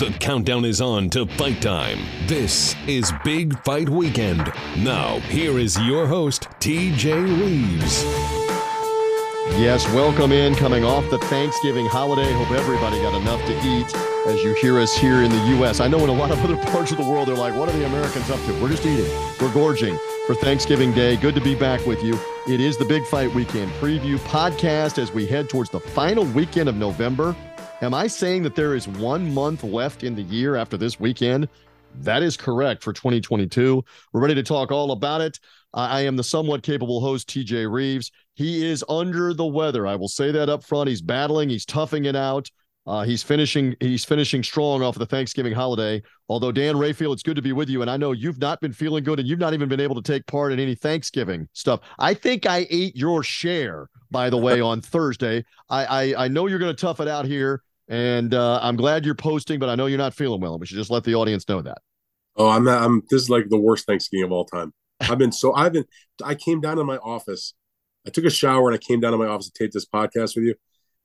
The countdown is on to fight time. This is Big Fight Weekend. Now, here is your host, TJ Rives. Yes, welcome in. Coming off the Thanksgiving holiday. Hope everybody got enough to eat as you hear us here in the U.S. I know in a lot of other parts of the world, they're like, what are the Americans up to? We're just eating. We're gorging for Thanksgiving Day. Good to be back with you. It is the Big Fight Weekend preview podcast as we head towards the final weekend of November. Am I saying that there is one month left in the year after this weekend? That is correct for 2022. We're ready to talk all about it. I am the somewhat capable host, TJ Rives. He is under the weather. I will say that up front. He's battling, he's toughing it out. Uh, he's finishing. He's finishing strong off of the Thanksgiving holiday. Although Dan Rafael, it's good to be with you, and I know you've not been feeling good, and you've not even been able to take part in any Thanksgiving stuff. I think I ate your share, by the way, on Thursday. I I, I know you're going to tough it out here, and uh, I'm glad you're posting, but I know you're not feeling well. And we should just let the audience know that. Oh, I'm not, I'm. This is like the worst Thanksgiving of all time. I've been so. I've been. I came down to my office. I took a shower and I came down to my office to tape this podcast with you It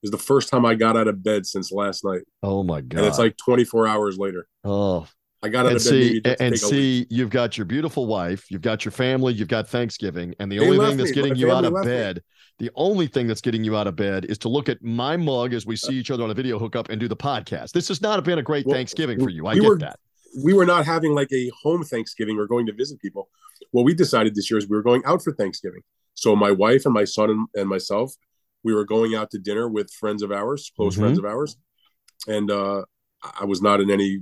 was the first time I got out of bed since last night. Oh my god! And it's like 24 hours later. Oh, I got and see, and see, you've got your beautiful wife, you've got your family, you've got Thanksgiving, and the They only thing that's me. getting you out of left me. bed, the only thing that's getting you out of bed is to look at my mug as we see each other on a video hookup and do the podcast. This has not been a great Well, Thanksgiving for you. I we get were- that. we were not having like a home Thanksgiving or going to visit people. What we decided this year is we were going out for Thanksgiving. So my wife and my son and, and myself, we were going out to dinner with friends of ours, close Mhm. friends of ours, and uh, I was not in any.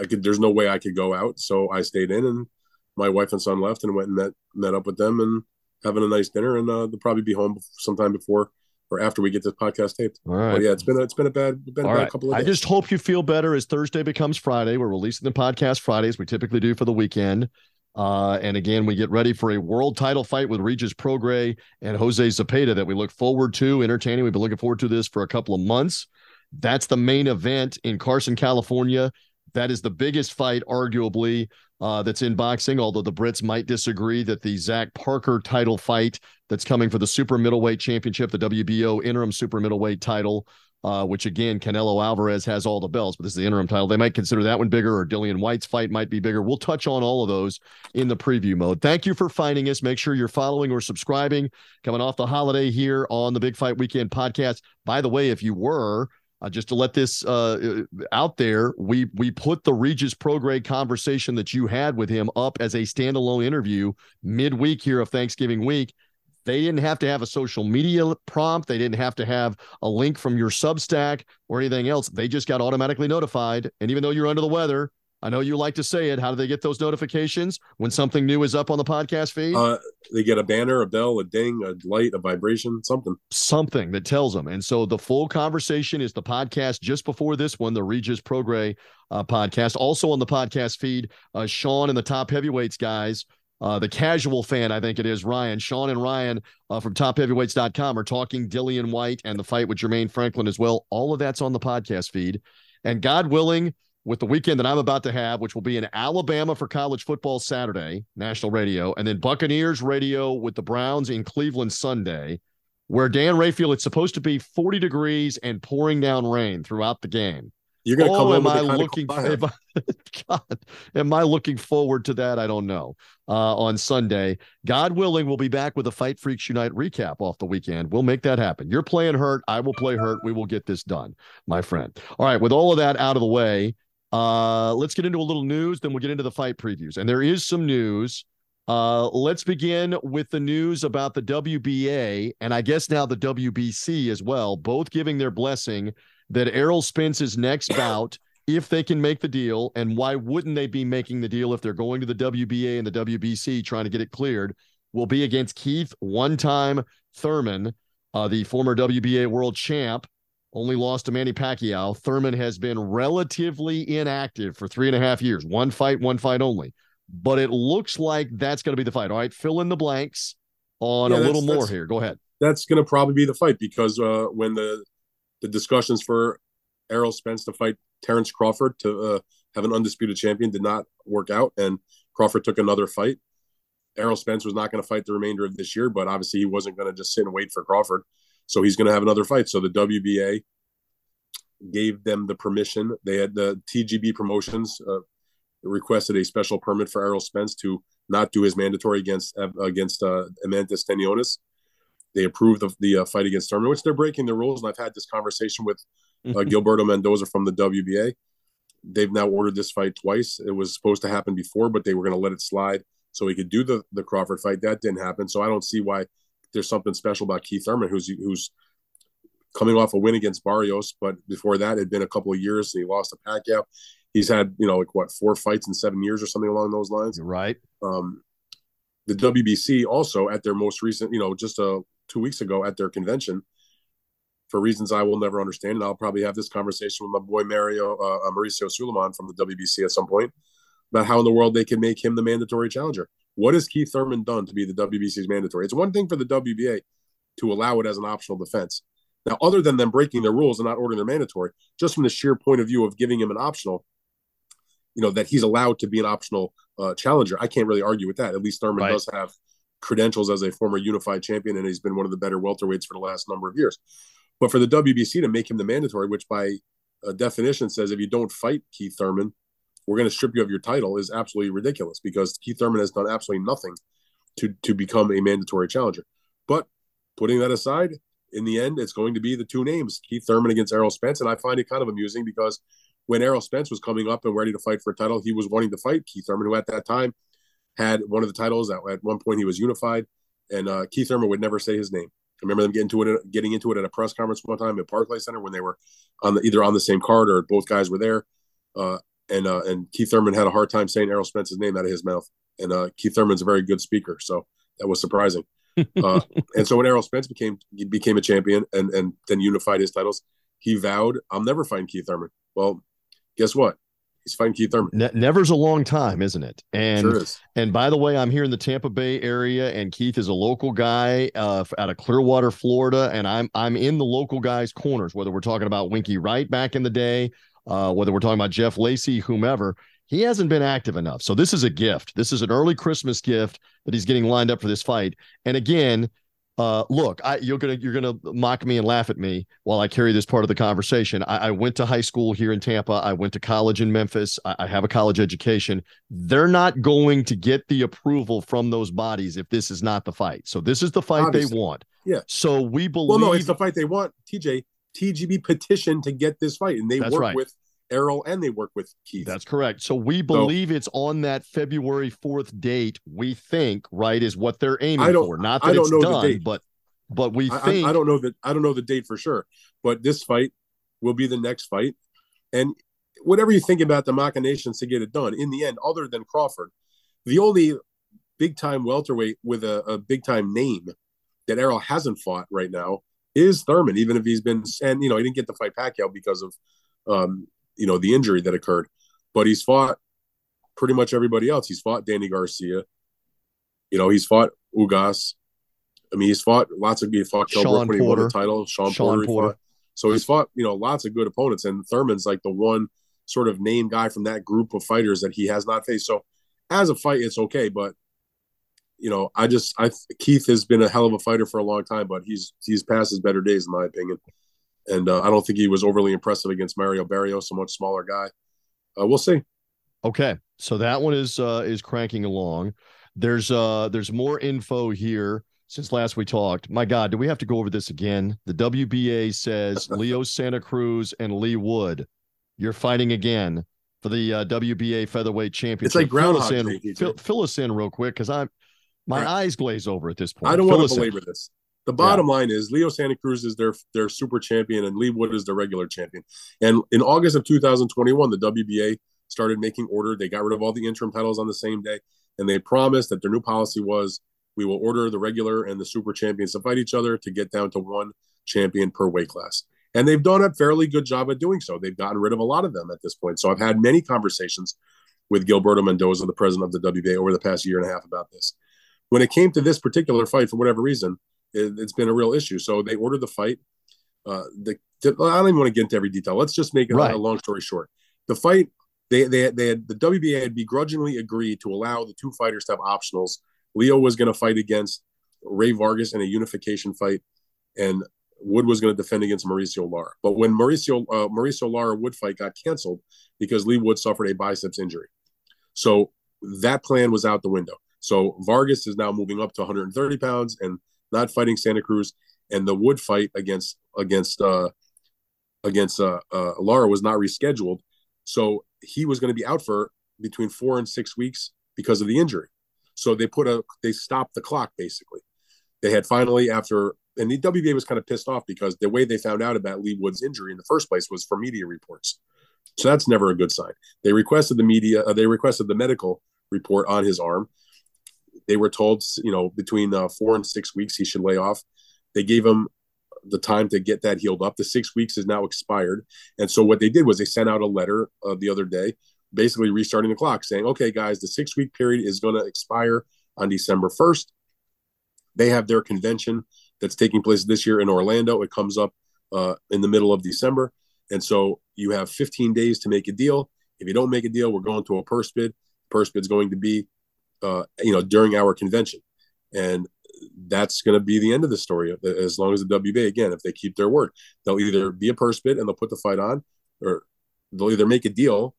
I could. There's no way I could go out, so I stayed in, and my wife and son left and went and met met up with them and having a nice dinner, and uh, they'll probably be home sometime before or after we get this podcast taped. All right. But yeah, it's been a, it's been a bad been a bad right. couple of I just hope you feel better as Thursday becomes Friday. We're releasing the podcast Fridays. We typically do for the weekend. Uh, and again, we get ready for a world title fight with Regis Prograis and Jose Zepeda that we look forward to entertaining. We've been looking forward to this for a couple of months. That's the main event in Carson, California. That is the biggest fight, arguably, uh, that's in boxing, although the Brits might disagree that the Zach Parker title fight that's coming for the super middleweight championship, the WBO interim super middleweight title, uh, which again, Canelo Alvarez has all the belts, but this is the interim title. They might consider that one bigger, or Dillian Whyte's fight might be bigger. We'll touch on all of those in the preview mode. Thank you for finding us. Make sure you're following or subscribing. Coming off the holiday here on the Big Fight Weekend podcast. By the way, if you were, uh, just to let this uh, out there, we we put the Regis Prograis conversation that you had with him up as a standalone interview midweek here of Thanksgiving week. They didn't have to have a social media prompt. They didn't have to have a link from your Substack or anything else. They just got automatically notified. And even though you're under the weather, I know you like to say it. How do they get those notifications when something new is up on the podcast feed? Uh, they get a banner, a bell, a ding, a light, a vibration, something. something that tells them. And so the full conversation is the podcast just before this one, the Regis Prograis uh, podcast. Also on the podcast feed, uh, Sean and the top heavyweights guys. Uh, the casual fan, I think it is Ryan, Sean and Ryan uh, from topheavyweights.com are talking Dillian Whyte and the fight with Jermaine Franklin as well. All of that's on the podcast feed. And God willing, with the weekend that I'm about to have, which will be in Alabama for college football Saturday, national radio, and then Buccaneers radio with the Browns in Cleveland Sunday, where Dan Rafael, it's supposed to be 40 degrees and pouring down rain throughout the game. You're going to come Oh, in am with I looking? of cold I have. am I- God, am I looking forward to that? I don't know. Uh, on Sunday, God willing, we'll be back with a Fight Freaks Unite recap off the weekend. We'll make that happen. You're playing hurt. I will play hurt. We will get this done, my friend. All right. With all of that out of the way, uh, let's get into a little news. Then we'll get into the fight previews. And there is some news. Uh, let's begin with the news about the WBA and I guess now the WBC as well, both giving their blessing that Errol Spence's next bout, if they can make the deal, and why wouldn't they be making the deal if they're going to the WBA and the WBC trying to get it cleared, will be against Keith one time Thurman, uh, the former WBA world champ. Only lost to Manny Pacquiao. Thurman has been relatively inactive for three and a half years. One fight, one fight only. But it looks like that's going to be the fight. All right, fill in the blanks on Yeah, a little more here. Go ahead. That's going to probably be the fight because uh, when the the discussions for Errol Spence to fight Terrence Crawford to uh, have an undisputed champion did not work out, and Crawford took another fight. Errol Spence was not going to fight the remainder of this year, but obviously he wasn't going to just sit and wait for Crawford, so he's going to have another fight. So the WBA gave them the permission. They had the TGB promotions uh, requested a special permit for Errol Spence to not do his mandatory against against uh, Eimantas Stanionis. They approved of the uh, fight against Thurman, which they're breaking the rules. And I've had this conversation with uh, Gilberto Mendoza from the WBA. They've now ordered this fight twice. It was supposed to happen before, but they were going to let it slide so he could do the the Crawford fight. That didn't happen. So I don't see why there's something special about Keith Thurman, who's who's coming off a win against Barrios, but before that, it had been a couple of years. And he lost to Pacquiao. He's had you know like what four fights in seven years or something along those lines. Right. Um, the WBC also at their most recent, you know, just a uh, two weeks ago at their convention, for reasons I will never understand, and I'll probably have this conversation with my boy Mario uh, uh Mauricio Sulaiman from the WBC at some point about how in the world they can make him the mandatory challenger. What has Keith Thurman done to be the WBC's mandatory? It's one thing for the WBA to allow it as an optional defense. Now, other than them breaking their rules and not ordering their mandatory, just from the sheer point of view of giving him an optional, you know, that he's allowed to be an optional uh, challenger, I can't really argue with that. At least Thurman right. does have credentials as a former unified champion, and he's been one of the better welterweights for the last number of years. But for the WBC to make him the mandatory, which by uh, definition says if you don't fight Keith Thurman, we're going to strip you of your title, is absolutely ridiculous because Keith Thurman has done absolutely nothing to to become a mandatory challenger. But putting that aside, in the end, it's going to be the two names, Keith Thurman against Errol Spence. And I find it kind of amusing because when Errol Spence was coming up and ready to fight for a title, he was wanting to fight Keith Thurman, who at that time had one of the titles. At, at one point, he was unified, and uh, Keith Thurman would never say his name. I remember them getting to it, getting into it at a press conference one time at Barclay Center when they were on the either on the same card or both guys were there. Uh, and uh, and Keith Thurman had a hard time saying Errol Spence's name out of his mouth. And uh, Keith Thurman's a very good speaker, so that was surprising. Uh, and so when Errol Spence became became a champion and and then unified his titles, he vowed, "I'll never find Keith Thurman." Well, guess what? He's fighting Keith Thurman. Ne- never's a long time, isn't it? And sure is. and by the way, I'm here in the Tampa Bay area, and Keith is a local guy uh, out of Clearwater, Florida, and I'm I'm in the local guys' corners. Whether we're talking about Winky Wright back in the day, uh, whether we're talking about Jeff Lacy, whomever, he hasn't been active enough. So this is a gift. This is an early Christmas gift that he's getting lined up for this fight. And again, uh, look, I, you're gonna you're gonna mock me and laugh at me while I carry this part of the conversation. I, I went to high school here in Tampa. I went to college in Memphis. I, I, have a college education. They're not going to get the approval from those bodies if this is not the fight. So this is the fight Obviously. they want. Yeah. So we believe. Well, no, it's the fight they want. TJ TGB petitioned to get this fight, and they That's work right. with Errol and they work with Keith. That's correct. So we believe so, it's on that February 4th date, we think, right, is what they're aiming for. Not that it's done, but but we I, think I, I, don't know that I don't know the date for sure. But this fight will be the next fight. And whatever you think about the machinations to get it done, in the end, other than Crawford, the only big time welterweight with a, a big time name that Errol hasn't fought right now is Thurman, even if he's been and you know, he didn't get to fight Pacquiao because of um, you know the injury that occurred, but he's fought pretty much everybody else. He's fought Danny Garcia. You know, he's fought Ugas. I mean, he's fought lots of. He fought Kell Brook when he won the title. Sean, Sean Porter. Porter. So he's fought you know lots of good opponents, and Thurman's like the one sort of name guy from that group of fighters that he has not faced. So as a fight, it's okay, but you know, I just I Keith has been a hell of a fighter for a long time, but he's he's past his better days in my opinion and uh, I don't think he was overly impressive against Mario Barrios, a much smaller guy. Uh, we'll see. Okay, so that one is uh, is cranking along. There's uh there's more info here since last we talked. My God, do we have to go over this again? The WBA says Leo Santa Cruz and Leigh Wood, you're fighting again for the uh, WBA featherweight championship. It's like fill us in, fill, fill, us in real quick because I'm my right. eyes glaze over at this point. I don't fill want to belabor in. this. The bottom yeah. line is Leo Santa Cruz is their their super champion and Leigh Wood is their regular champion. And in August of 2021, the WBA started making order. They got rid of all the interim titles on the same day, and they promised that their new policy was we will order the regular and the super champions to fight each other to get down to one champion per weight class. And they've done a fairly good job at doing so. They've gotten rid of a lot of them at this point. So I've had many conversations with Gilberto Mendoza, the president of the WBA, over the past year and a half about this. When it came to this particular fight, for whatever reason, it, has been a real issue. So they ordered the fight. Uh, the, I don't even want to get into every detail. Let's just make it right. a long story short. The fight they they they had the WBA had begrudgingly agreed to allow the two fighters to have optionals. Leo was going to fight against Ray Vargas in a unification fight, and Wood was going to defend against Mauricio Lara. But when Mauricio uh, Mauricio Lara Wood fight got canceled because Leigh Wood suffered a biceps injury, so that plan was out the window. So Vargas is now moving up to 130 pounds and not fighting Santa Cruz, and the Wood fight against against uh, against uh, uh, Lara was not rescheduled. So he was going to be out for between four and six weeks because of the injury. So they put a they stopped the clock basically. They had finally after and the WBA was kind of pissed off because the way they found out about Leigh Wood's injury in the first place was for media reports. So that's never a good sign. They requested the media, uh, they requested the medical report on his arm. They were told, you know, between uh, four and six weeks he should lay off. They gave him the time to get that healed up. The six weeks is now expired, and so what they did was they sent out a letter uh, the other day, basically restarting the clock, saying, "Okay, guys, the six week period is going to expire on December first. They have their convention that's taking place this year in Orlando. It comes up uh, in the middle of December. And so you have 15 days to make a deal. If you don't make a deal, we're going to a purse bid. Purse bid is going to be, uh, you know, during our convention. And that's going to be the end of the story as long as the WBA, again, if they keep their word, they'll either be a purse bid and they'll put the fight on, or they'll either make a deal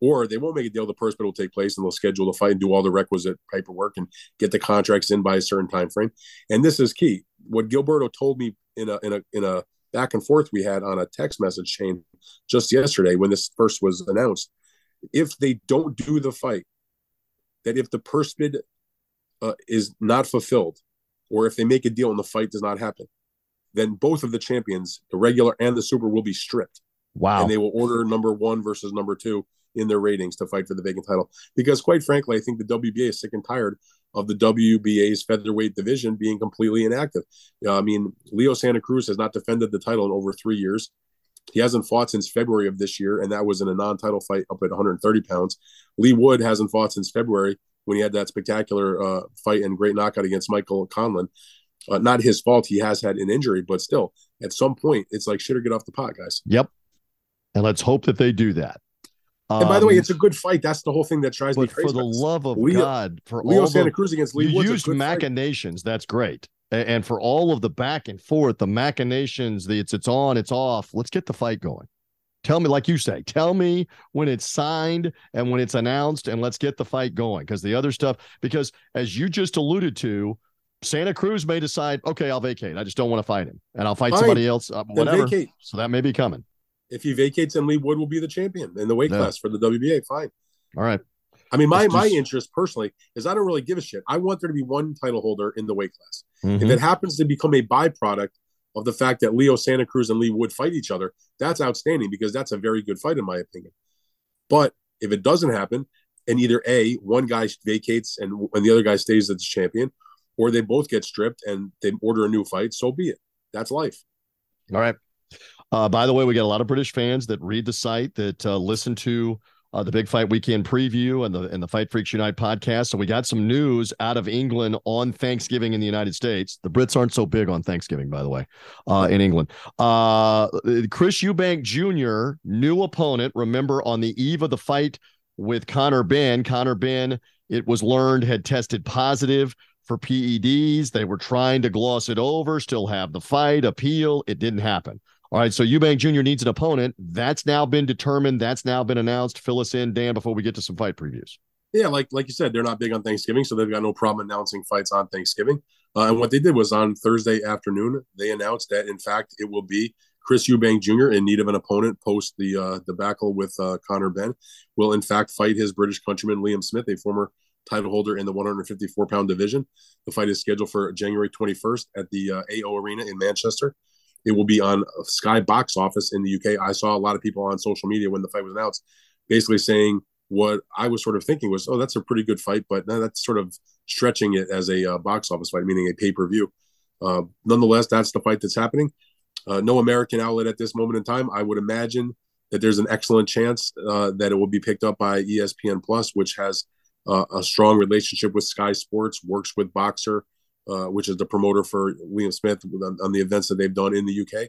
or they won't make a deal. The purse bid will take place, and they'll schedule the fight and do all the requisite paperwork and get the contracts in by a certain time frame. And this is key. What Gilberto told me in a in a in a back and forth we had on a text message chain just yesterday when this first was announced. If they don't do the fight, that if the purse bid uh, is not fulfilled, or if they make a deal and the fight does not happen, then both of the champions, the regular and the super, will be stripped. Wow! And they will order number one versus number two in their ratings to fight for the vacant title. Because quite frankly, I think the WBA is sick and tired of the WBA's featherweight division being completely inactive. Uh, I mean, Leo Santa Cruz has not defended the title in over three years. He hasn't fought since February of this year, and that was in a non-title fight up at 130 pounds. Leigh Wood hasn't fought since February when he had that spectacular uh, fight and great knockout against Michael Conlan. Uh, not his fault; he has had an injury, but still, at some point, it's like shit or get off the pot, guys. Yep. And let's hope that they do that. And by the way, um, it's a good fight. That's the whole thing that drives me crazy. For the love of Leo, God, for Leo all Santa the, Cruz against Leigh you used machinations. Fight. That's great. And for all of the back and forth, the machinations, the it's it's on, it's off. Let's get the fight going. Tell me, like you say, tell me when it's signed and when it's announced, and let's get the fight going. Because the other stuff, because as you just alluded to, Santa Cruz may decide, okay, I'll vacate. I just don't want to fight him, and I'll fight somebody else, uh, whatever. So that may be coming. If he vacates, then Leigh Wood will be the champion in the weight yeah. class for the WBA. Fine. All right. I mean, my just... my interest personally is I don't really give a shit. I want there to be one title holder in the weight class. Mm-hmm. If it happens to become a byproduct of the fact that Leo Santa Cruz and Leigh Wood fight each other, that's outstanding because that's a very good fight in my opinion. But if it doesn't happen, and either a one guy vacates and and the other guy stays as champion, or they both get stripped and they order a new fight, so be it. That's life. All right. Uh, by the way, we got a lot of British fans that read the site that uh, listen to uh, the Big Fight Weekend preview and the and the Fight Freaks Unite podcast. So we got some news out of England on Thanksgiving in the United States. The Brits aren't so big on Thanksgiving, by the way, uh, in England. Uh, Chris Eubank Jr. new opponent. Remember on the eve of the fight with Conor Benn. Conor Benn, it was learned had tested positive for PEDs. They were trying to gloss it over, still have the fight, appeal. It didn't happen. All right, so Eubank Jr. needs an opponent. That's now been determined. That's now been announced. Fill us in, Dan, before we get to some fight previews. Yeah, like like you said, they're not big on Thanksgiving, so they've got no problem announcing fights on Thanksgiving. Uh, and what they did was on Thursday afternoon, they announced that in fact it will be Chris Eubank Jr. in need of an opponent post the uh, debacle with uh, Conor Benn Will in fact fight his British countryman Liam Smith, a former title holder in the 154 pound division. The fight is scheduled for January 21st at the uh, AO Arena in Manchester. It will be on Sky Box Office in the UK. I saw a lot of people on social media when the fight was announced, basically saying what I was sort of thinking was, "Oh, that's a pretty good fight," but that's sort of stretching it as a uh, box office fight, meaning a pay per view. Uh, nonetheless, that's the fight that's happening. Uh, no American outlet at this moment in time. I would imagine that there's an excellent chance uh, that it will be picked up by ESPN Plus, which has uh, a strong relationship with Sky Sports, works with Boxxer, uh, which is the promoter for Liam Smith on, on, the events that they've done in the UK.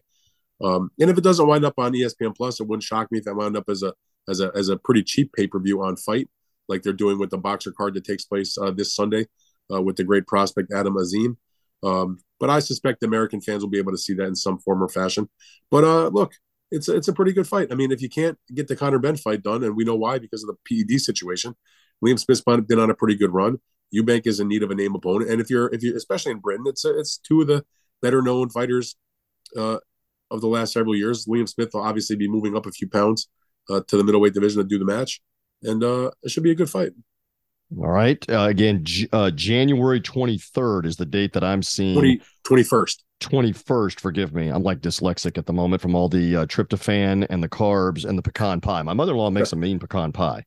Um, and if it doesn't wind up on ESPN Plus, it wouldn't shock me if that wound up as a as a as a pretty cheap pay per view on FITE, like they're doing with the Boxxer card that takes place uh, this Sunday uh, with the great prospect Adam Azim. Um, But I suspect American fans will be able to see that in some form or fashion. But uh, look, it's a, it's a pretty good fight. I mean, if you can't get the Conor Benn fight done, and we know why because of the PED situation, Liam Smith's been on a pretty good run. Eubank is in need of a name opponent, and if you're if you especially in Britain, it's it's two of the better known fighters uh, of the last several years. Liam Smith will obviously be moving up a few pounds uh, to the middleweight division to do the match, and uh, it should be a good fight. All right. Uh, again, uh, January 23rd is the date that I'm seeing. 20, 21st. 21st, forgive me. I'm like dyslexic at the moment from all the uh, tryptophan and the carbs and the pecan pie. My mother in law makes a mean pecan pie.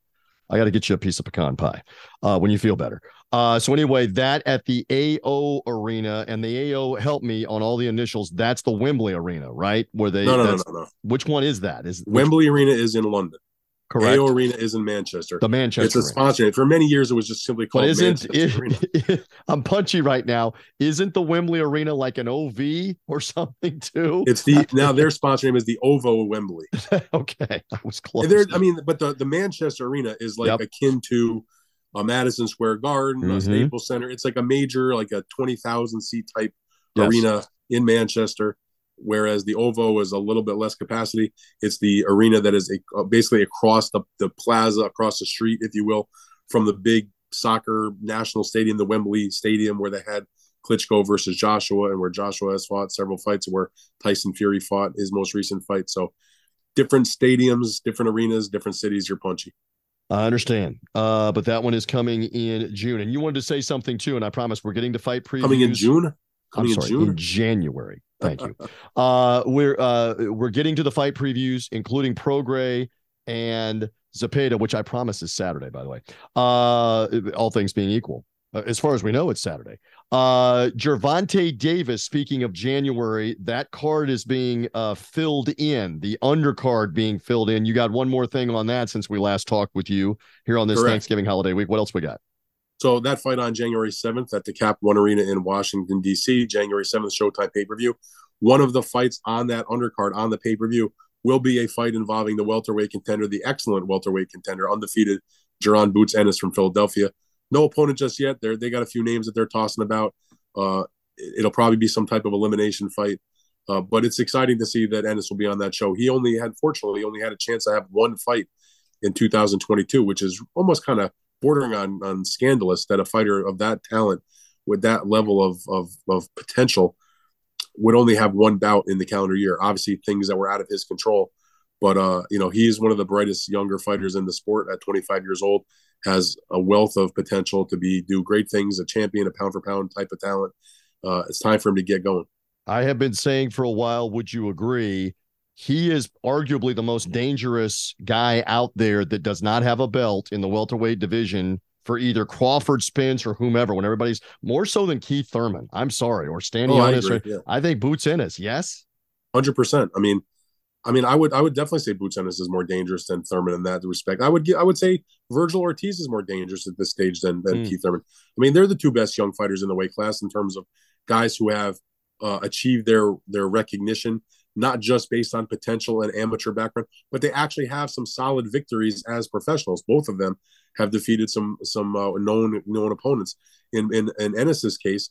I got to get you a piece of pecan pie uh, when you feel better. Uh, so anyway, that at the AO Arena, and the AO help me on all the initials. That's the Wembley Arena, right? Where they? No, no, no, no, no. Which one is that? Is Wembley which, Arena is in London. Correct. AO Arena is in Manchester. The Manchester. It's a sponsor. For many years, it was just simply called. But isn't it, I'm punchy right now. Isn't the Wembley Arena like an OV or something too? It's the now their sponsor name is the OVO Wembley. okay, I was close. I mean, but the the Manchester Arena is like yep. akin to a Madison Square Garden, mm-hmm. a Staples Center. It's like a major, like a twenty thousand seat type yes. arena in Manchester whereas the ovo is a little bit less capacity it's the arena that is a, uh, basically across the, the plaza across the street if you will from the big soccer national stadium the wembley stadium where they had klitschko versus joshua and where joshua has fought several fights where tyson fury fought his most recent fight so different stadiums different arenas different cities you're punchy I understand. Uh, but that one is coming in June. And you wanted to say something too, and I promise we're getting to fight previews. Coming in June? Coming I'm sorry, in, June? in January. Thank you. Uh, we're uh, we're getting to the fight previews, including Prograis and Zepeda, which I promise is Saturday, by the way. Uh, all things being equal, uh, as far as we know, it's Saturday. Uh, Gervonta Davis. Speaking of January, that card is being uh, filled in. The undercard being filled in. You got one more thing on that since we last talked with you here on this Correct. Thanksgiving holiday week. What else we got? So that fight on January 7th at the Cap One Arena in Washington, D.C., January 7th, Showtime pay per view. One of the fights on that undercard on the pay per view will be a fight involving the welterweight contender, the excellent welterweight contender, undefeated Jaron Boots Ennis from Philadelphia. No opponent just yet. They they got a few names that they're tossing about. Uh, it'll probably be some type of elimination fight. Uh, but it's exciting to see that Ennis will be on that show. He only had, fortunately, only had a chance to have one fight in 2022, which is almost kind of bordering on on scandalous that a fighter of that talent with that level of of, of potential would only have one bout in the calendar year. Obviously, things that were out of his control. But uh, you know, he is one of the brightest younger fighters in the sport at 25 years old, has a wealth of potential to be do great things, a champion, a pound for pound type of talent. Uh, it's time for him to get going. I have been saying for a while, would you agree? he is arguably the most dangerous guy out there that does not have a belt in the welterweight division for either Crawford Spence or whomever. When everybody's more so than Keith Thurman, I'm sorry, or Stanley Oh, I, yeah. I think Boots Ennis. Yes, hundred percent. I mean, I mean, I would I would definitely say Boots Ennis is more dangerous than Thurman in that respect. I would get, I would say Vergil Ortiz is more dangerous at this stage than than mm. Keith Thurman. I mean, they're the two best young fighters in the weight class in terms of guys who have uh, achieved their their recognition not just based on potential and amateur background, but they actually have some solid victories as professionals. Both of them have defeated some some uh, known known opponents. In in in Ennis's case,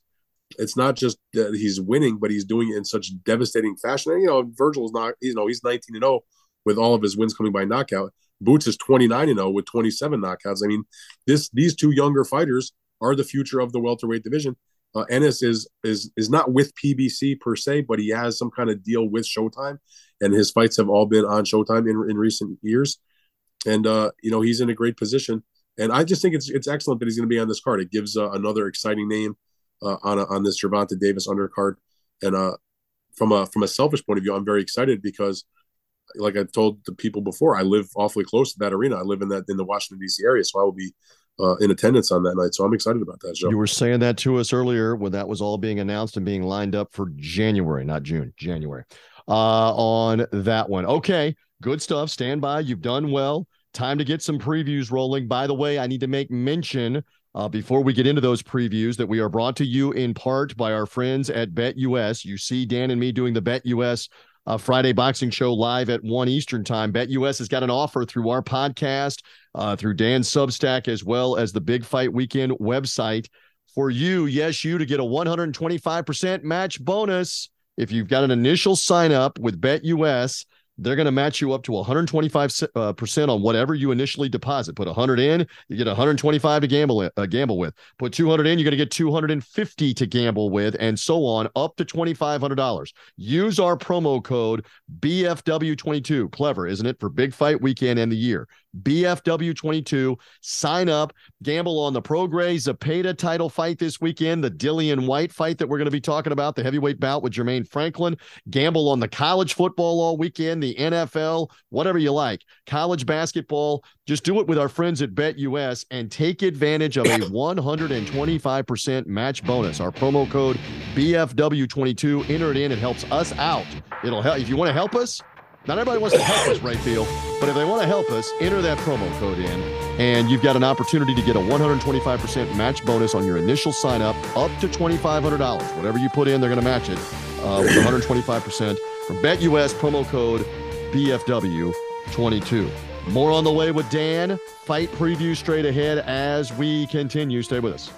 it's not just that he's winning, but he's doing it in such devastating fashion. And, you know, Vergil is not. You know, he's 19 and 0 with all of his wins coming by knockout. Boots is 29 and 0 with 27 knockouts. I mean, this these two younger fighters are the future of the welterweight division. Uh, Ennis is is is not with PBC per se, but he has some kind of deal with Showtime, and his fights have all been on Showtime in in recent years. And uh, you know he's in a great position, and I just think it's it's excellent that he's going to be on this card. It gives uh, another exciting name uh, on a, on this Gervonta Davis undercard, and uh, from a from a selfish point of view, I'm very excited because, like I told the people before, I live awfully close to that arena. I live in that in the Washington D.C. area, so I will be uh, in attendance on that night. So I'm excited about that show. You were saying that to us earlier when that was all being announced and being lined up for January, not June, January. Uh, on that one. Okay, good stuff. Stand by. You've done well. Time to get some previews rolling. By the way, I need to make mention uh, before we get into those previews that we are brought to you in part by our friends at BetUS. You see Dan and me doing the BetUS uh, Friday boxing show live at 1 Eastern time. BetUS has got an offer through our podcast, uh, through Dan's Substack, as well as the Big Fight Weekend website for you, yes, you to get a 125% match bonus if you've got an initial sign up with BetUS they're going to match you up to 125 uh, percent on whatever you initially deposit. Put 100 in, you get 125 to gamble uh, gamble with. Put 200 in, you're going to get 250 to gamble with, and so on, up to $2,500. Use our promo code BFW22. Clever, isn't it? For Big Fight Weekend and the year. BFW22. Sign up, gamble on the Prograis Zepeda title fight this weekend, the Dillian Whyte fight that we're going to be talking about, the heavyweight bout with Jermaine Franklin. Gamble on the college football all weekend, the NFL, whatever you like. College basketball. Just do it with our friends at BetUS and take advantage of a 125% match bonus. Our promo code BFW22. Enter it in. It helps us out. It'll help. If you want to help us, not everybody wants to help us, right, Rafael, but if they want to help us, enter that promo code in, and you've got an opportunity to get a 125% match bonus on your initial sign up, up to $2,500. Whatever you put in, they're going to match it uh, with 125% from BetUS promo code BFW22. More on the way with Dan. Fight preview straight ahead as we continue. Stay with us.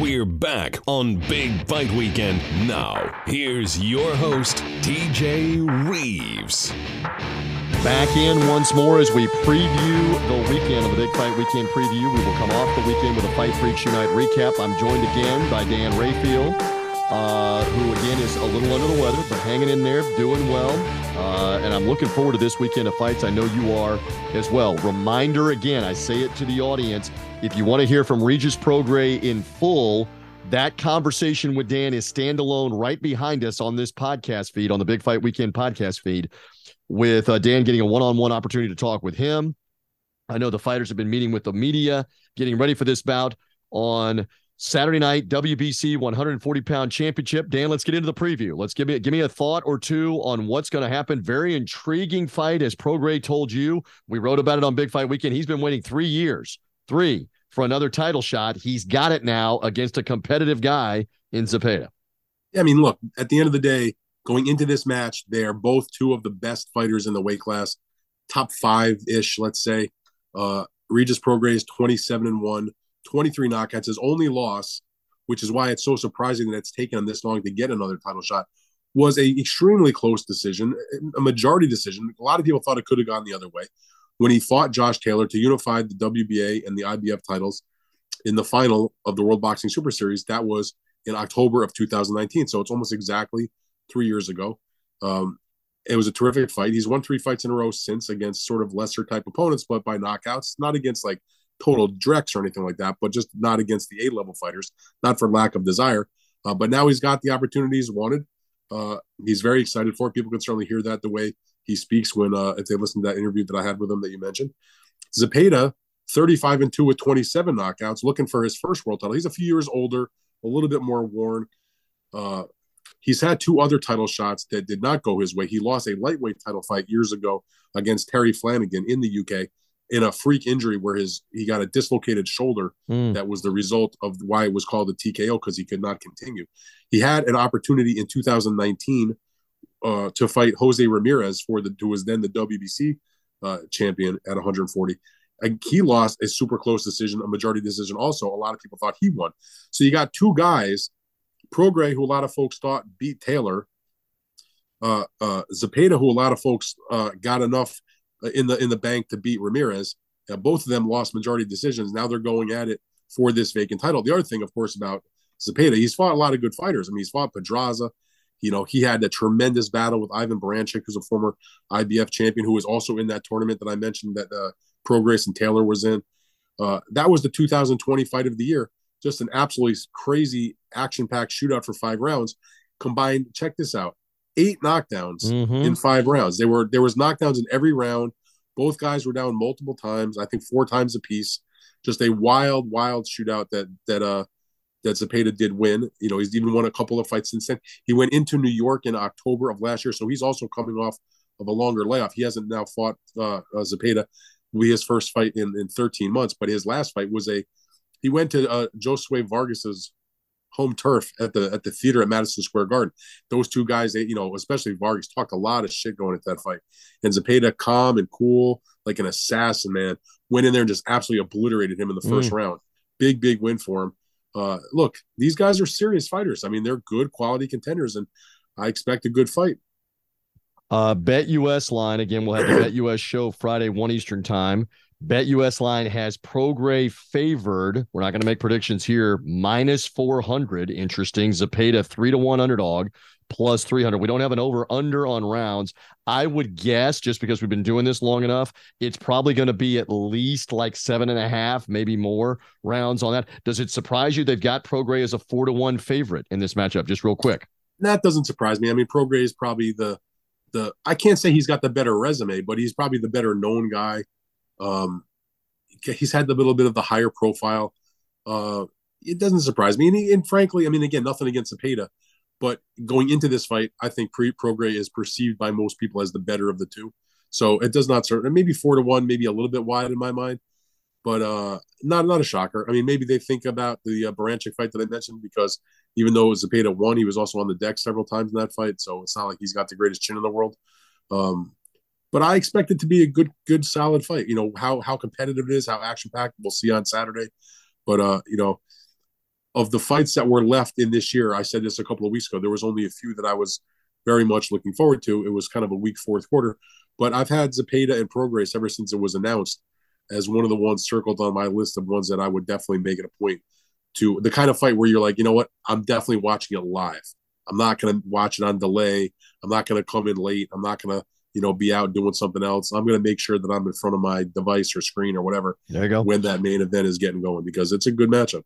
We're back on Big Fight Weekend. Now, here's your host, TJ Rives. Back in once more as we preview the weekend of the Big Fight Weekend preview. We will come off the weekend with a Fight Freaks Unite recap. I'm joined again by Dan Rafael, uh, who again is a little under the weather, but hanging in there, doing well. Uh, and I'm looking forward to this weekend of fights. I know you are as well. Reminder again, I say it to the audience if you want to hear from Regis Prograis in full, that conversation with Dan is standalone right behind us on this podcast feed, on the Big Fight Weekend podcast feed, with uh, Dan getting a one on one opportunity to talk with him. I know the fighters have been meeting with the media, getting ready for this bout on Saturday night, WBC 140 pound championship. Dan, let's get into the preview. Let's give me give me a thought or two on what's going to happen. Very intriguing fight, as Prograis told you. We wrote about it on Big Fight Weekend. He's been waiting three years three for another title shot. He's got it now against a competitive guy in Zepeda. I mean, look, at the end of the day, going into this match, they're both two of the best fighters in the weight class, top five ish, let's say. Uh, Regis Prograis is 27 and 1, 23 knockouts. His only loss, which is why it's so surprising that it's taken him this long to get another title shot, was a extremely close decision, a majority decision. A lot of people thought it could have gone the other way when he fought Josh Taylor to unify the WBA and the IBF titles in the final of the World Boxing Super Series. That was in October of 2019. So it's almost exactly three years ago. Um, it was a terrific fight. He's won three fights in a row since against sort of lesser type opponents, but by knockouts, not against like total drex or anything like that, but just not against the A level fighters, not for lack of desire. Uh, but now he's got the opportunities wanted. Uh, he's very excited for it. People can certainly hear that the way he speaks when uh, if they listen to that interview that I had with him that you mentioned. Zepeda, 35 and 2 with 27 knockouts, looking for his first world title. He's a few years older, a little bit more worn. Uh, he's had two other title shots that did not go his way. He lost a lightweight title fight years ago against Terry Flanagan in the UK in a freak injury where his he got a dislocated shoulder mm. that was the result of why it was called a TKO because he could not continue. He had an opportunity in 2019 uh, to fight Jose Ramirez for the who was then the WBC uh, champion at 140. And he lost a super close decision, a majority decision. Also, a lot of people thought he won. So you got two guys, Prograis, who a lot of folks thought beat Taylor, uh, uh, Zepeda, who a lot of folks uh, got enough in the in the bank to beat Ramirez. Uh, both of them lost majority decisions. Now they're going at it for this vacant title. The other thing, of course, about Zepeda, he's fought a lot of good fighters. I mean, he's fought Pedraza, you know, he had a tremendous battle with Ivan Baranchyk, who's a former IBF champion, who was also in that tournament that I mentioned that uh, Prograis and Taylor was in. Uh, that was the 2020 fight of the year. Just an absolutely crazy action-packed shootout for five rounds. Combined, check this out: eight knockdowns mm-hmm. in five rounds. They were there was knockdowns in every round. Both guys were down multiple times. I think four times apiece. Just a wild, wild shootout that that uh that Zepeda did win. You know, he's even won a couple of fights since then. He went into New York in October of last year, so he's also coming off of a longer layoff. He hasn't now fought uh, uh, Zepeda. We his first fight in, in 13 months, but his last fight was a he went to uh, Josue Vargas's home turf at the at the theater at Madison Square Garden. Those two guys, they, you know, especially Vargas, talked a lot of shit going into that fight. And Zepeda, calm and cool, like an assassin, man, went in there and just absolutely obliterated him in the first mm. round. Big, big win for him. Uh, look, these guys are serious fighters. I mean, they're good quality contenders, and I expect a good fight. Uh, Bet US line again. We'll have the Bet US show Friday, one Eastern time. Bet US line has Prograis favored. We're not going to make predictions here. Minus 400. Interesting. Zepeda, three to one underdog, plus 300. We don't have an over under on rounds. I would guess, just because we've been doing this long enough, it's probably going to be at least like seven and a half, maybe more rounds on that. Does it surprise you they've got Prograis as a four to one favorite in this matchup? Just real quick. That doesn't surprise me. I mean, Prograis is probably the the I can't say he's got the better resume, but he's probably the better known guy. Um, he's had a little bit of the higher profile. Uh, it doesn't surprise me, and, he, and frankly, I mean, again, nothing against Zepeda, but going into this fight, I think Pre Prograis is perceived by most people as the better of the two. So it does not certain maybe four to one, maybe a little bit wide in my mind, but uh, not not a shocker. I mean, maybe they think about the uh, Baranchyk fight that I mentioned because even though Zepeda won, he was also on the deck several times in that fight. So it's not like he's got the greatest chin in the world. Um, but I expect it to be a good, good, solid fight. You know how how competitive it is, how action packed. We'll see on Saturday. But uh, you know, of the fights that were left in this year, I said this a couple of weeks ago. There was only a few that I was very much looking forward to. It was kind of a weak fourth quarter, but I've had Zepeda and Prograis ever since it was announced as one of the ones circled on my list of ones that I would definitely make it a point to the kind of fight where you're like, you know what, I'm definitely watching it live. I'm not going to watch it on delay. I'm not going to come in late. I'm not going to you know, be out doing something else. I'm going to make sure that I'm in front of my device or screen or whatever. There you go. When that main event is getting going because it's a good matchup.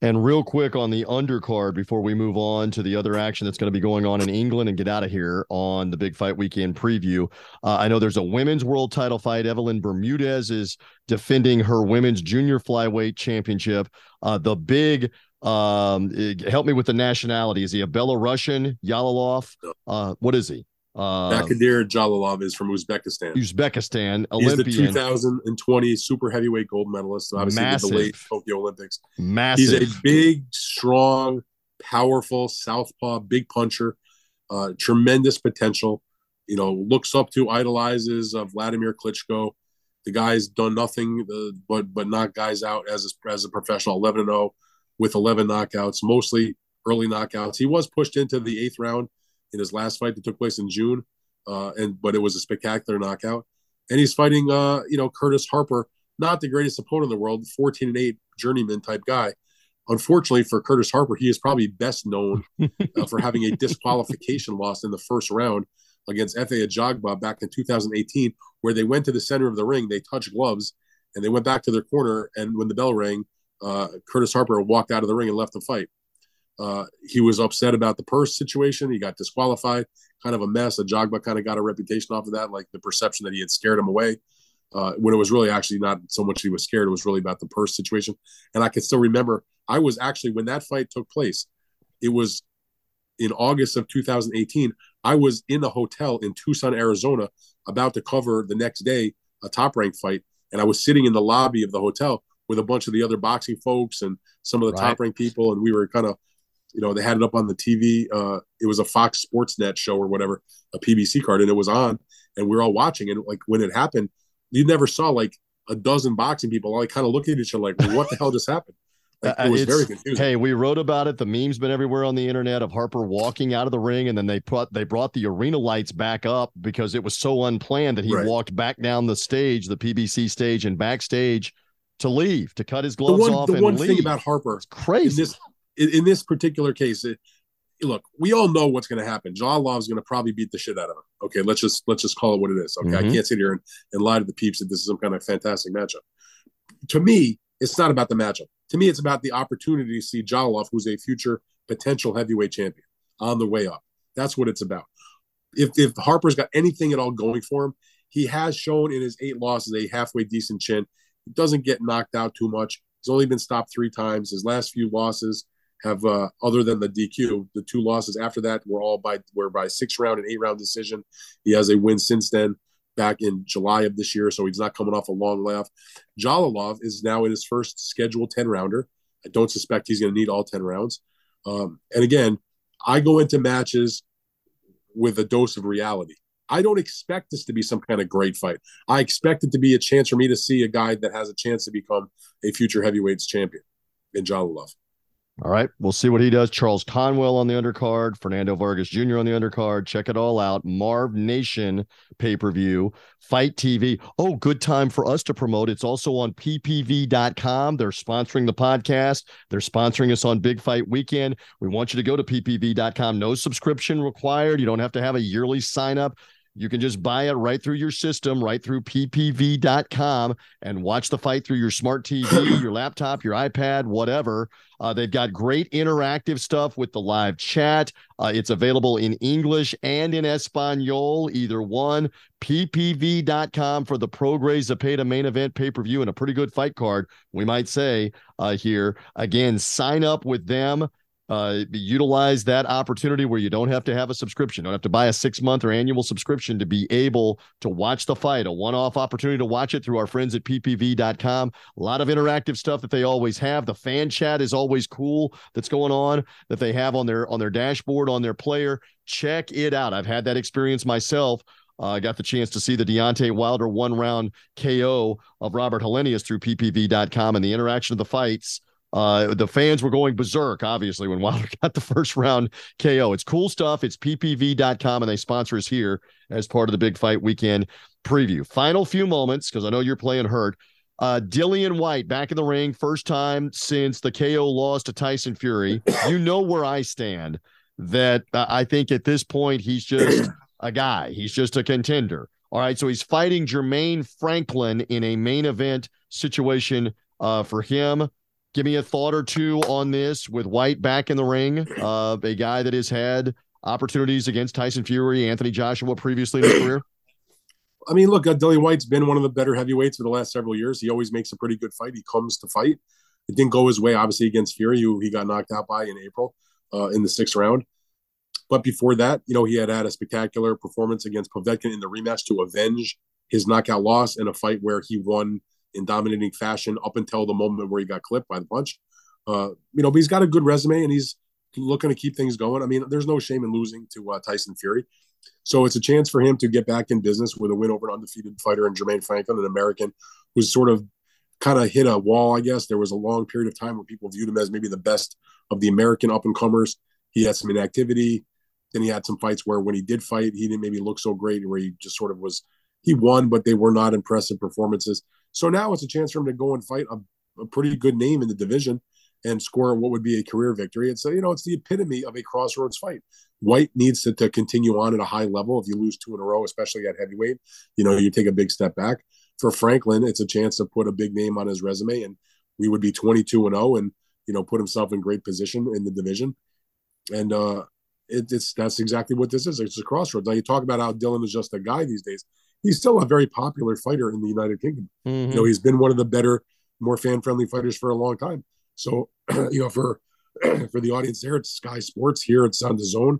And real quick on the undercard before we move on to the other action that's going to be going on in England and get out of here on the big fight weekend preview. Uh, I know there's a women's world title fight. Evelyn Bermudez is defending her women's junior flyweight championship. Uh, the big um, help me with the nationality. Is he a Belarusian? Yalalov? Uh, what is he? Um, Bakhodir Jalolov is from Uzbekistan. Uzbekistan, Olympian. He's the 2020 super heavyweight gold medalist. Obviously, Massive. the late Tokyo Olympics. Massive. He's a big, strong, powerful southpaw, big puncher, uh, tremendous potential. You know, looks up to, idolizes uh, Vladimir Klitschko. The guy's done nothing uh, but but knock guys out as a, as a professional, 11 0 with 11 knockouts, mostly early knockouts. He was pushed into the eighth round in his last fight that took place in June, uh, and but it was a spectacular knockout. And he's fighting, uh, you know, Curtis Harper, not the greatest opponent in the world, 14 and 8 journeyman type guy. Unfortunately for Curtis Harper, he is probably best known uh, for having a disqualification loss in the first round against Efe Ajagba back in 2018, where they went to the center of the ring, they touched gloves, and they went back to their corner. And when the bell rang, uh, Curtis Harper walked out of the ring and left the fight. Uh, he was upset about the purse situation. He got disqualified, kind of a mess. Ajagba kind of got a reputation off of that, like the perception that he had scared him away. Uh, when it was really actually not so much he was scared, it was really about the purse situation. And I can still remember I was actually when that fight took place, it was in August of 2018. I was in a hotel in Tucson, Arizona, about to cover the next day a top rank fight, and I was sitting in the lobby of the hotel with a bunch of the other boxing folks and some of the right. top ranked people, and we were kind of you know, they had it up on the TV. Uh, it was a Fox Sports Net show or whatever, a PBC card, and it was on, and we are all watching. And like when it happened, you never saw like a dozen boxing people all like kind of looking at each other like, "What the hell just happened?" Like, it was very confusing. Hey, we wrote about it. The memes been everywhere on the internet of Harper walking out of the ring, and then they put they brought the arena lights back up because it was so unplanned that he right. walked back down the stage, the PBC stage, and backstage to leave to cut his gloves the one, off. The one leave. thing about Harper, it's crazy. This, in, in this particular case, it, look, we all know what's going to happen. Jalolov is going to probably beat the shit out of him. Okay, let's just let's just call it what it is. Okay, mm-hmm. I can't sit here and, and lie to the peeps that this is some kind of fantastic matchup. To me, it's not about the matchup. To me, it's about the opportunity to see Jalolov, who's a future potential heavyweight champion, on the way up. That's what it's about. If if Harper's got anything at all going for him, he has shown in his eight losses a halfway decent chin. He doesn't get knocked out too much. He's only been stopped three times. His last few losses have uh, other than the DQ, the two losses after that were all by were by six round and eight round decision. He has a win since then, back in July of this year, so he's not coming off a long laugh. Jalolov is now in his first scheduled ten rounder. I don't suspect he's going to need all ten rounds. Um, and again, I go into matches with a dose of reality. I don't expect this to be some kind of great fight. I expect it to be a chance for me to see a guy that has a chance to become a future heavyweights champion in Jalolov. All right. We'll see what he does. Charles Conwell on the undercard, Fernando Vargas Jr. on the undercard. Check it all out. Marv Nation pay per view, FITE TV. Oh, good time for us to promote. It's also on ppv.com. They're sponsoring the podcast, they're sponsoring us on Big Fight Weekend. We want you to go to ppv.com. No subscription required. You don't have to have a yearly sign up. You can just buy it right through your system, right through ppv.com, and watch the fight through your smart TV, your laptop, your iPad, whatever. Uh, they've got great interactive stuff with the live chat. Uh, it's available in English and in Espanol, either one. ppv.com for the Prograis Zepeda main event pay per view and a pretty good fight card, we might say uh, here. Again, sign up with them uh, utilize that opportunity where you don't have to have a subscription, don't have to buy a six month or annual subscription to be able to watch the fight, a one off opportunity to watch it through our friends at ppv.com. A lot of interactive stuff that they always have. The fan chat is always cool that's going on that they have on their on their dashboard on their player. Check it out. I've had that experience myself. Uh, I got the chance to see the Deontay Wilder one round KO of Robert Helenius through ppv.com and the interaction of the fights uh, the fans were going berserk, obviously, when Wilder got the first round KO. It's cool stuff. It's ppv.com, and they sponsor us here as part of the big fight weekend preview. Final few moments, because I know you're playing hurt. Uh, Dillian Whyte back in the ring, first time since the KO loss to Tyson Fury. You know where I stand. That uh, I think at this point he's just a guy. He's just a contender. All right, so he's fighting Jermaine Franklin in a main event situation uh, for him give me a thought or two on this with Whyte back in the ring, uh, a guy that has had opportunities against Tyson Fury, Anthony Joshua previously in his career? I mean, look, uh, Dillian Whyte's been one of the better heavyweights for the last several years. He always makes a pretty good fight. He comes to fight. It didn't go his way, obviously, against Fury, who he got knocked out by in April uh, in the sixth round. But before that, you know, he had had a spectacular performance against Povetkin in the rematch to avenge his knockout loss in a fight where he won in dominating fashion up until the moment where he got clipped by the punch. Uh, you know, but he's got a good resume and he's looking to keep things going. I mean, there's no shame in losing to uh, Tyson Fury. So it's a chance for him to get back in business with a win over an undefeated fighter in Jermaine Franklin, an American who's sort of kind of hit a wall, I guess. There was a long period of time where people viewed him as maybe the best of the American up and comers. He had some inactivity. Then he had some fights where when he did fight, he didn't maybe look so great, where he just sort of was, he won, but they were not impressive performances. So now it's a chance for him to go and fight a, a pretty good name in the division and score what would be a career victory. And so, you know, it's the epitome of a crossroads fight. Whyte needs to, to continue on at a high level. If you lose two in a row, especially at heavyweight, you know, you take a big step back. For Franklin, it's a chance to put a big name on his resume, and we would be 22 and 0 and, you know, put himself in great position in the division. And uh, it, it's that's exactly what this is. It's a crossroads. Now, you talk about how Dillian is just a guy these days he's still a very popular fighter in the United Kingdom. Mm-hmm. You know, he's been one of the better, more fan friendly fighters for a long time. So, you know, for for the audience there, it's Sky Sports. Here it's on DAZN.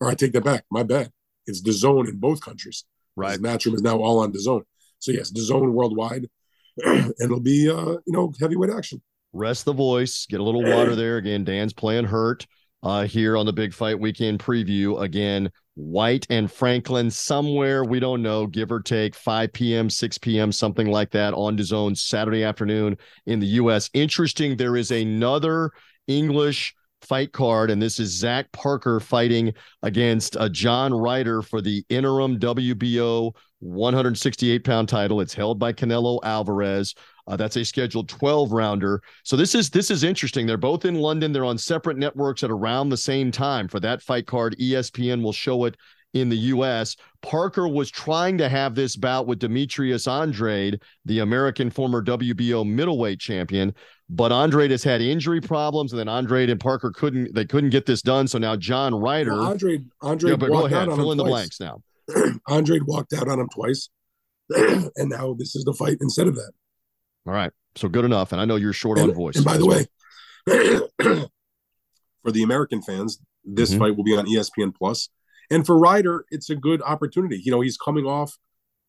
Or I take that back. My bad. It's DAZN in both countries. Right. Matchroom is now all on DAZN. So yes, DAZN worldwide, and it'll be uh, you know heavyweight action. Rest the voice. Get a little water there. Again, Dan's playing hurt uh, here on the Big Fight Weekend preview. Again, Whyte and Franklin somewhere we don't know, give or take 5 p.m., 6 p.m., something like that on DAZN Saturday afternoon in the U.S. Interesting, there is another English fight card, and this is Zach Parker fighting against uh, John Ryder for the interim WBO 168 pound title. It's held by Canelo Alvarez. Uh, that's a scheduled 12 rounder. So this is this is interesting. They're both in London. They're on separate networks at around the same time. For that fight card, ESPN will show it in the U.S. Parker was trying to have this bout with Demetrius Andrade, the American former WBO middleweight champion, but Andrade has had injury problems, and then Andrade and Parker couldn't they couldn't get this done. So now John Ryder, well, Andrade, Andrade, yeah, but go ahead, fill in the blanks now. Andrade walked out on him twice, and now this is the fight instead of that. All right. So good enough. And I know you're short and, on voice. And by the way, for the American fans, this mm-hmm. fight will be on ESPN Plus. And for Ryder, it's a good opportunity. You know, he's coming off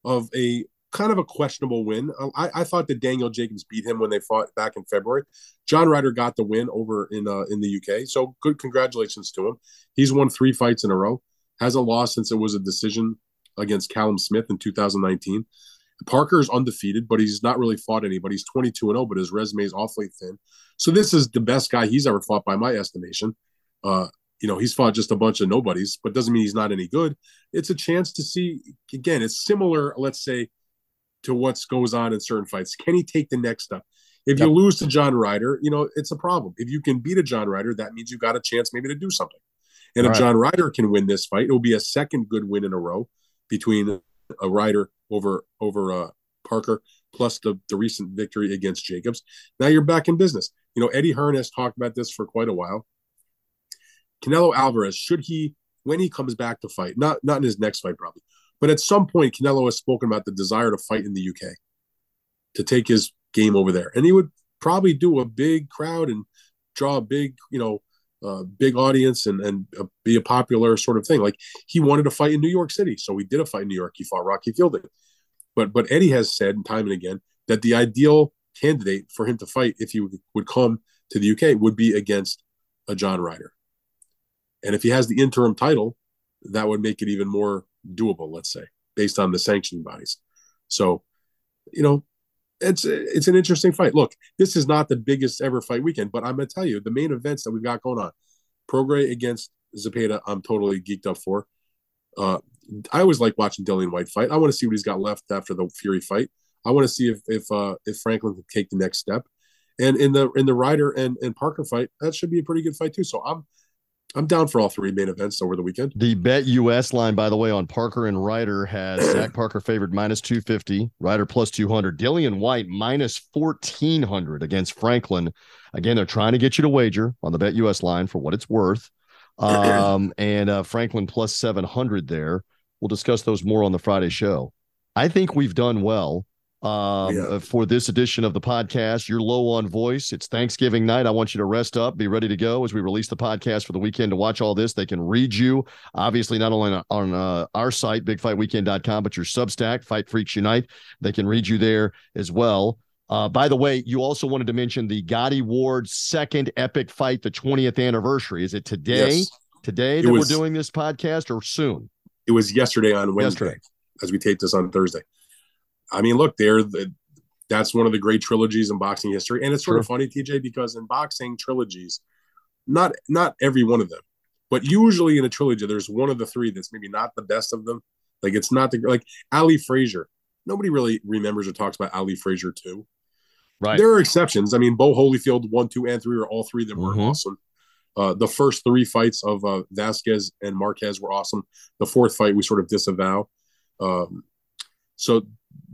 of a kind of a questionable win. Uh, I, I, thought that Daniel Jacobs beat him when they fought back in February. John Ryder got the win over in uh, in the UK, so good congratulations to him. He's won three fights in a row, hasn't lost since it was a decision against Callum Smith in 2019. Parker is undefeated, but he's not really fought anybody. He's 22 and 0, but his resume is awfully thin. So this is the best guy he's ever fought by my estimation. Uh, you know, he's fought just a bunch of nobodies, but doesn't mean he's not any good. It's a chance to see again, it's similar, let's say, to what goes on in certain fights. Can he take the next step? If yep. you lose to John Ryder, you know, it's a problem. If you can beat a John Ryder, that means you got a chance maybe to do something. And All if right. John Ryder can win this fight, it will be a second good win in a row between a Ryder over over uh, Parker plus the, the recent victory against Jacobs. Now you're back in business. You know, Eddie Hearn has talked about this for quite a while. Canelo Alvarez, should he, when he comes back to fight, not not in his next fight probably, but at some point, Canelo has spoken about the desire to fight in the UK, to take his game over there, and he would probably do a big crowd and draw a big, you know, big audience and and uh, be a popular sort of thing. Like he wanted to fight in New York City, so he did a fight in New York. He fought Rocky Fielding, but but Eddie has said time and again that the ideal candidate for him to fight if he would come to the UK would be against a John Ryder. And if he has the interim title, that would make it even more doable, let's say, based on the sanctioning bodies. So, you know, it's it's an interesting fight. Look, this is not the biggest ever fight weekend, but I'm gonna tell you the main events that we've got going on. Prograis against Zepeda, I'm totally geeked up for. Uh, I always like watching Dillian Whyte fight. I want to see what he's got left after the Fury fight. I want to see if if uh, if Franklin can take the next step. And in the in the Ryder and, and Parker fight, that should be a pretty good fight too. So I'm I'm down for all three main events over the weekend. The BetUS line, by the way, on Parker and Ryder has Zach Parker favored minus 250, Ryder plus 200, Dillian Whyte minus 1400 against Franklin. Again, they're trying to get you to wager on the BetUS line for what it's worth. Um, and uh, Franklin plus 700 there. We'll discuss those more on the Friday show. I think we've done well um, yeah. for this edition of the podcast. You're low on voice. It's Thanksgiving night. I want you to rest up, be ready to go as we release the podcast for the weekend to watch all this. They can read you, obviously, not only on, on uh, our site, bigfightweekend.com, but your Substack, Fight Freaks Unite. They can read you there as well. Uh, by the way, you also wanted to mention the Gatti Ward second epic fight, the 20th anniversary. Is it today? Yes. Today that was, we're doing this podcast or soon? It was yesterday on Wednesday yesterday. as we taped this on Thursday. I mean, look, they're the, that's one of the great trilogies in boxing history, and it's sort sure. of funny, TJ, because in boxing trilogies, not not every one of them, but usually in a trilogy, there's one of the three that's maybe not the best of them. Like it's not the like Ali Frazier. Nobody really remembers or talks about Ali Frazier two. Right. There are exceptions. I mean, Bowe Holyfield one, two, and three, or all three of them were mm-hmm. awesome. Uh, the first three fights of uh, Vasquez and Marquez were awesome. The fourth fight we sort of disavow. Um, so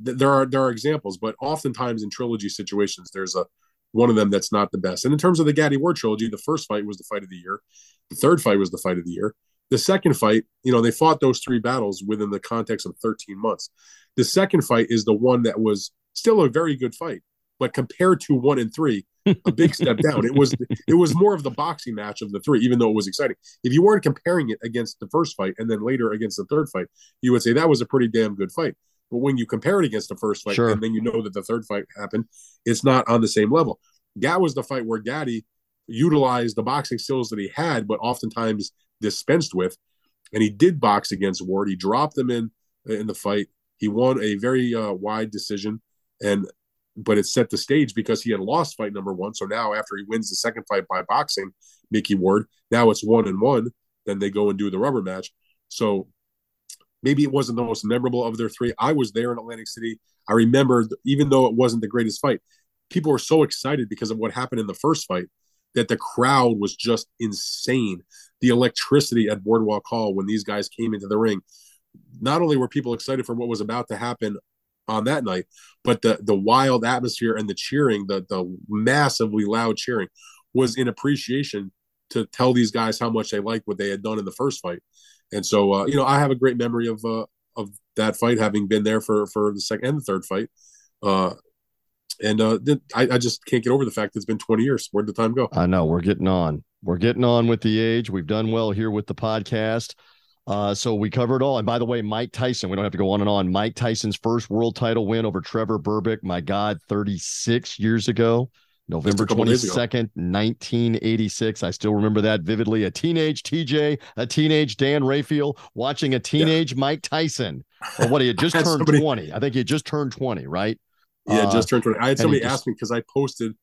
th- there are there are examples, but oftentimes in trilogy situations, there's a one of them that's not the best. And in terms of the Gatti Ward trilogy, the first fight was the fight of the year. The third fight was the fight of the year. The second fight, you know, they fought those three battles within the context of 13 months. The second fight is the one that was still a very good fight, but compared to one and three, a big step down. It was it was more of the boxing match of the three, even though it was exciting. If you weren't comparing it against the first fight and then later against the third fight, you would say that was a pretty damn good fight. But when you compare it against the first fight, sure. and then you know that the third fight happened, it's not on the same level. That was the fight where Gatti utilized the boxing skills that he had, but oftentimes dispensed with. And he did box against Ward. He dropped him in in the fight. He won a very uh, wide decision, and but it set the stage because he had lost fight number one. So now, after he wins the second fight by boxing, Mickey Ward, now it's one and one. Then they go and do the rubber match. So maybe it wasn't the most memorable of their three. I was there in Atlantic City. I remember, even though it wasn't the greatest fight, people were so excited because of what happened in the first fight that the crowd was just insane. The electricity at Boardwalk Hall when these guys came into the ring. Not only were people excited for what was about to happen on that night, but the the wild atmosphere and the cheering, the the massively loud cheering, was in appreciation to tell these guys how much they liked what they had done in the first fight. And so, uh, you know, I have a great memory of uh, of that fight, having been there for for the second and the third fight. Uh, and uh, I, I just can't get over the fact that it's been 20 years. Where'd the time go? I know we're getting on. We're getting on with the age. We've done well here with the podcast. Uh, so we covered all. And by the way, Mike Tyson, we don't have to go on and on. Mike Tyson's first world title win over Trevor Berbick, my God, 36 years ago, November 22nd, 1986. I still remember that vividly. A teenage TJ, a teenage Dan Rafael watching a teenage yeah. Mike Tyson. Or what he had just turned somebody, 20. I think he had just turned 20, right? Yeah, uh, just turned 20. I had somebody just, ask me because I posted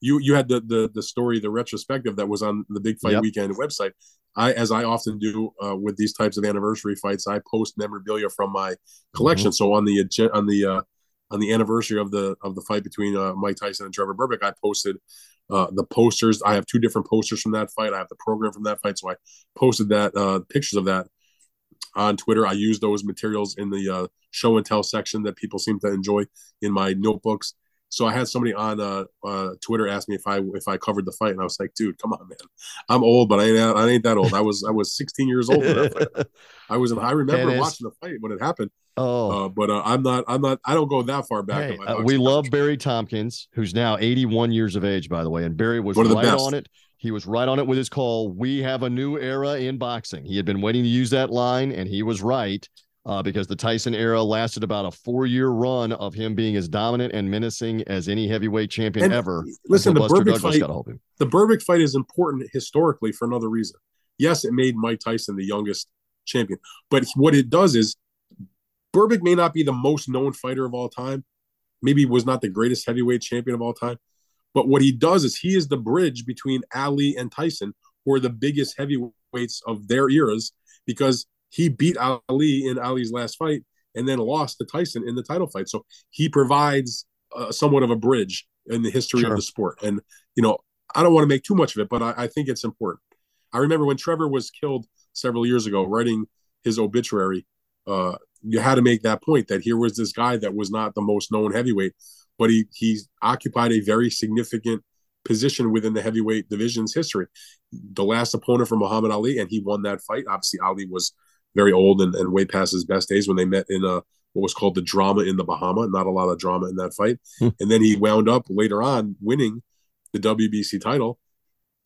you you had the the the story, the retrospective that was on the Big Fight yep. Weekend website. I, as I often do uh, with these types of anniversary fights, I post memorabilia from my collection. Mm-hmm. So on the on the uh, on the anniversary of the of the fight between uh, Mike Tyson and Trevor Berbick, I posted uh, the posters. I have two different posters from that fight. I have the program from that fight, so I posted that uh, pictures of that on Twitter. I use those materials in the uh, show and tell section that people seem to enjoy in my notebooks. So I had somebody on uh, uh, Twitter ask me if I if I covered the fight, and I was like, "Dude, come on, man. I'm old, but I ain't I ain't that old. I was I was 16 years old. I was. I remember watching the fight when it happened. Oh, uh, but uh, I'm not. I'm not. I don't go that far back. Hey, uh, we love Barry Tompkins, who's now 81 years of age, by the way, and Barry was right on it. He was right on it with his call. We have a new era in boxing. He had been waiting to use that line, and he was right uh, because the Tyson era lasted about a four year run of him being as dominant and menacing as any heavyweight champion and ever. Listen, the Berbick fight, the Berbick fight is important historically for another reason. Yes, it made Mike Tyson the youngest champion, but what it does is Berbick may not be the most known fighter of all time, maybe was not the greatest heavyweight champion of all time, but what he does is he is the bridge between Ali and Tyson, who are the biggest heavyweights of their eras, because he beat Ali in Ali's last fight and then lost to Tyson in the title fight. So he provides uh, somewhat of a bridge in the history sure. of the sport. And, you know, I don't want to make too much of it, but I, I, think it's important. I remember when Trevor was killed several years ago, writing his obituary, uh, you had to make that point that here was this guy that was not the most known heavyweight, but he he occupied a very significant position within the heavyweight division's history. The last opponent for Muhammad Ali, and he won that fight. Obviously, Ali was very old and, and way past his best days when they met in a what was called the drama in the Bahama. Not a lot of drama in that fight. Hmm. And then he wound up later on winning the WBC title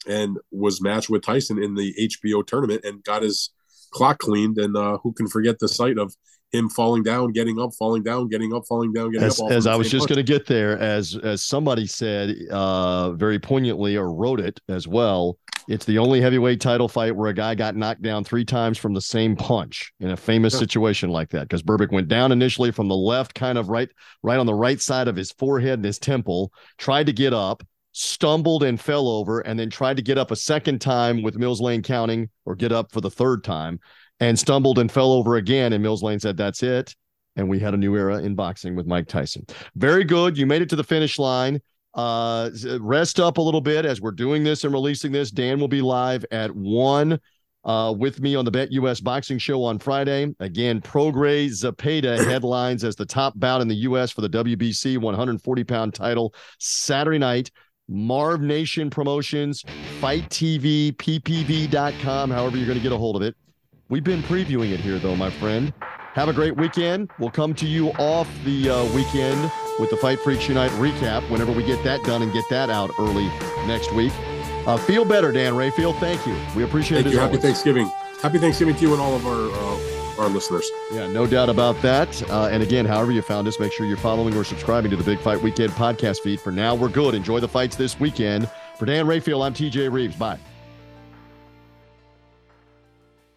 and was matched with Tyson in the HBO tournament and got his clock cleaned. And uh, who can forget the sight of him falling down, getting up, falling down, getting up, falling down, getting as, up. As I was just going to get there, as as somebody said uh, very poignantly or wrote it as well. It's the only heavyweight title fight where a guy got knocked down three times from the same punch in a famous yeah. situation like that. Because Berbick went down initially from the left, kind of right, right on the right side of his forehead and his temple, tried to get up, stumbled and fell over, and then tried to get up a second time with Mills Lane counting or get up for the third time and stumbled and fell over again. And Mills Lane said, That's it. And we had a new era in boxing with Mike Tyson. Very good. You made it to the finish line. Uh, rest up a little bit as we're doing this and releasing this. Dan will be live at one uh, with me on the BetUS Boxing Show on Friday. Again, Prograis Zepeda headlines as the top bout in the US for the WBC 140 pound title Saturday night. Marv Nation Promotions, FITE TV, PPV.com, however you're going to get a hold of it. We've been previewing it here, though, my friend. Have a great weekend. We'll come to you off the uh, weekend with the Fight Freaks Unite recap whenever we get that done and get that out early next week. Uh, feel better, Dan Rafael. Thank you. We appreciate Thank it. You. Happy always. Thanksgiving. Happy Thanksgiving to you and all of our uh, our listeners. Yeah, no doubt about that. Uh, and again, however you found us, make sure you're following or subscribing to the Big Fight Weekend podcast feed. For now, we're good. Enjoy the fights this weekend. For Dan Rafael, I'm TJ Rives. Bye.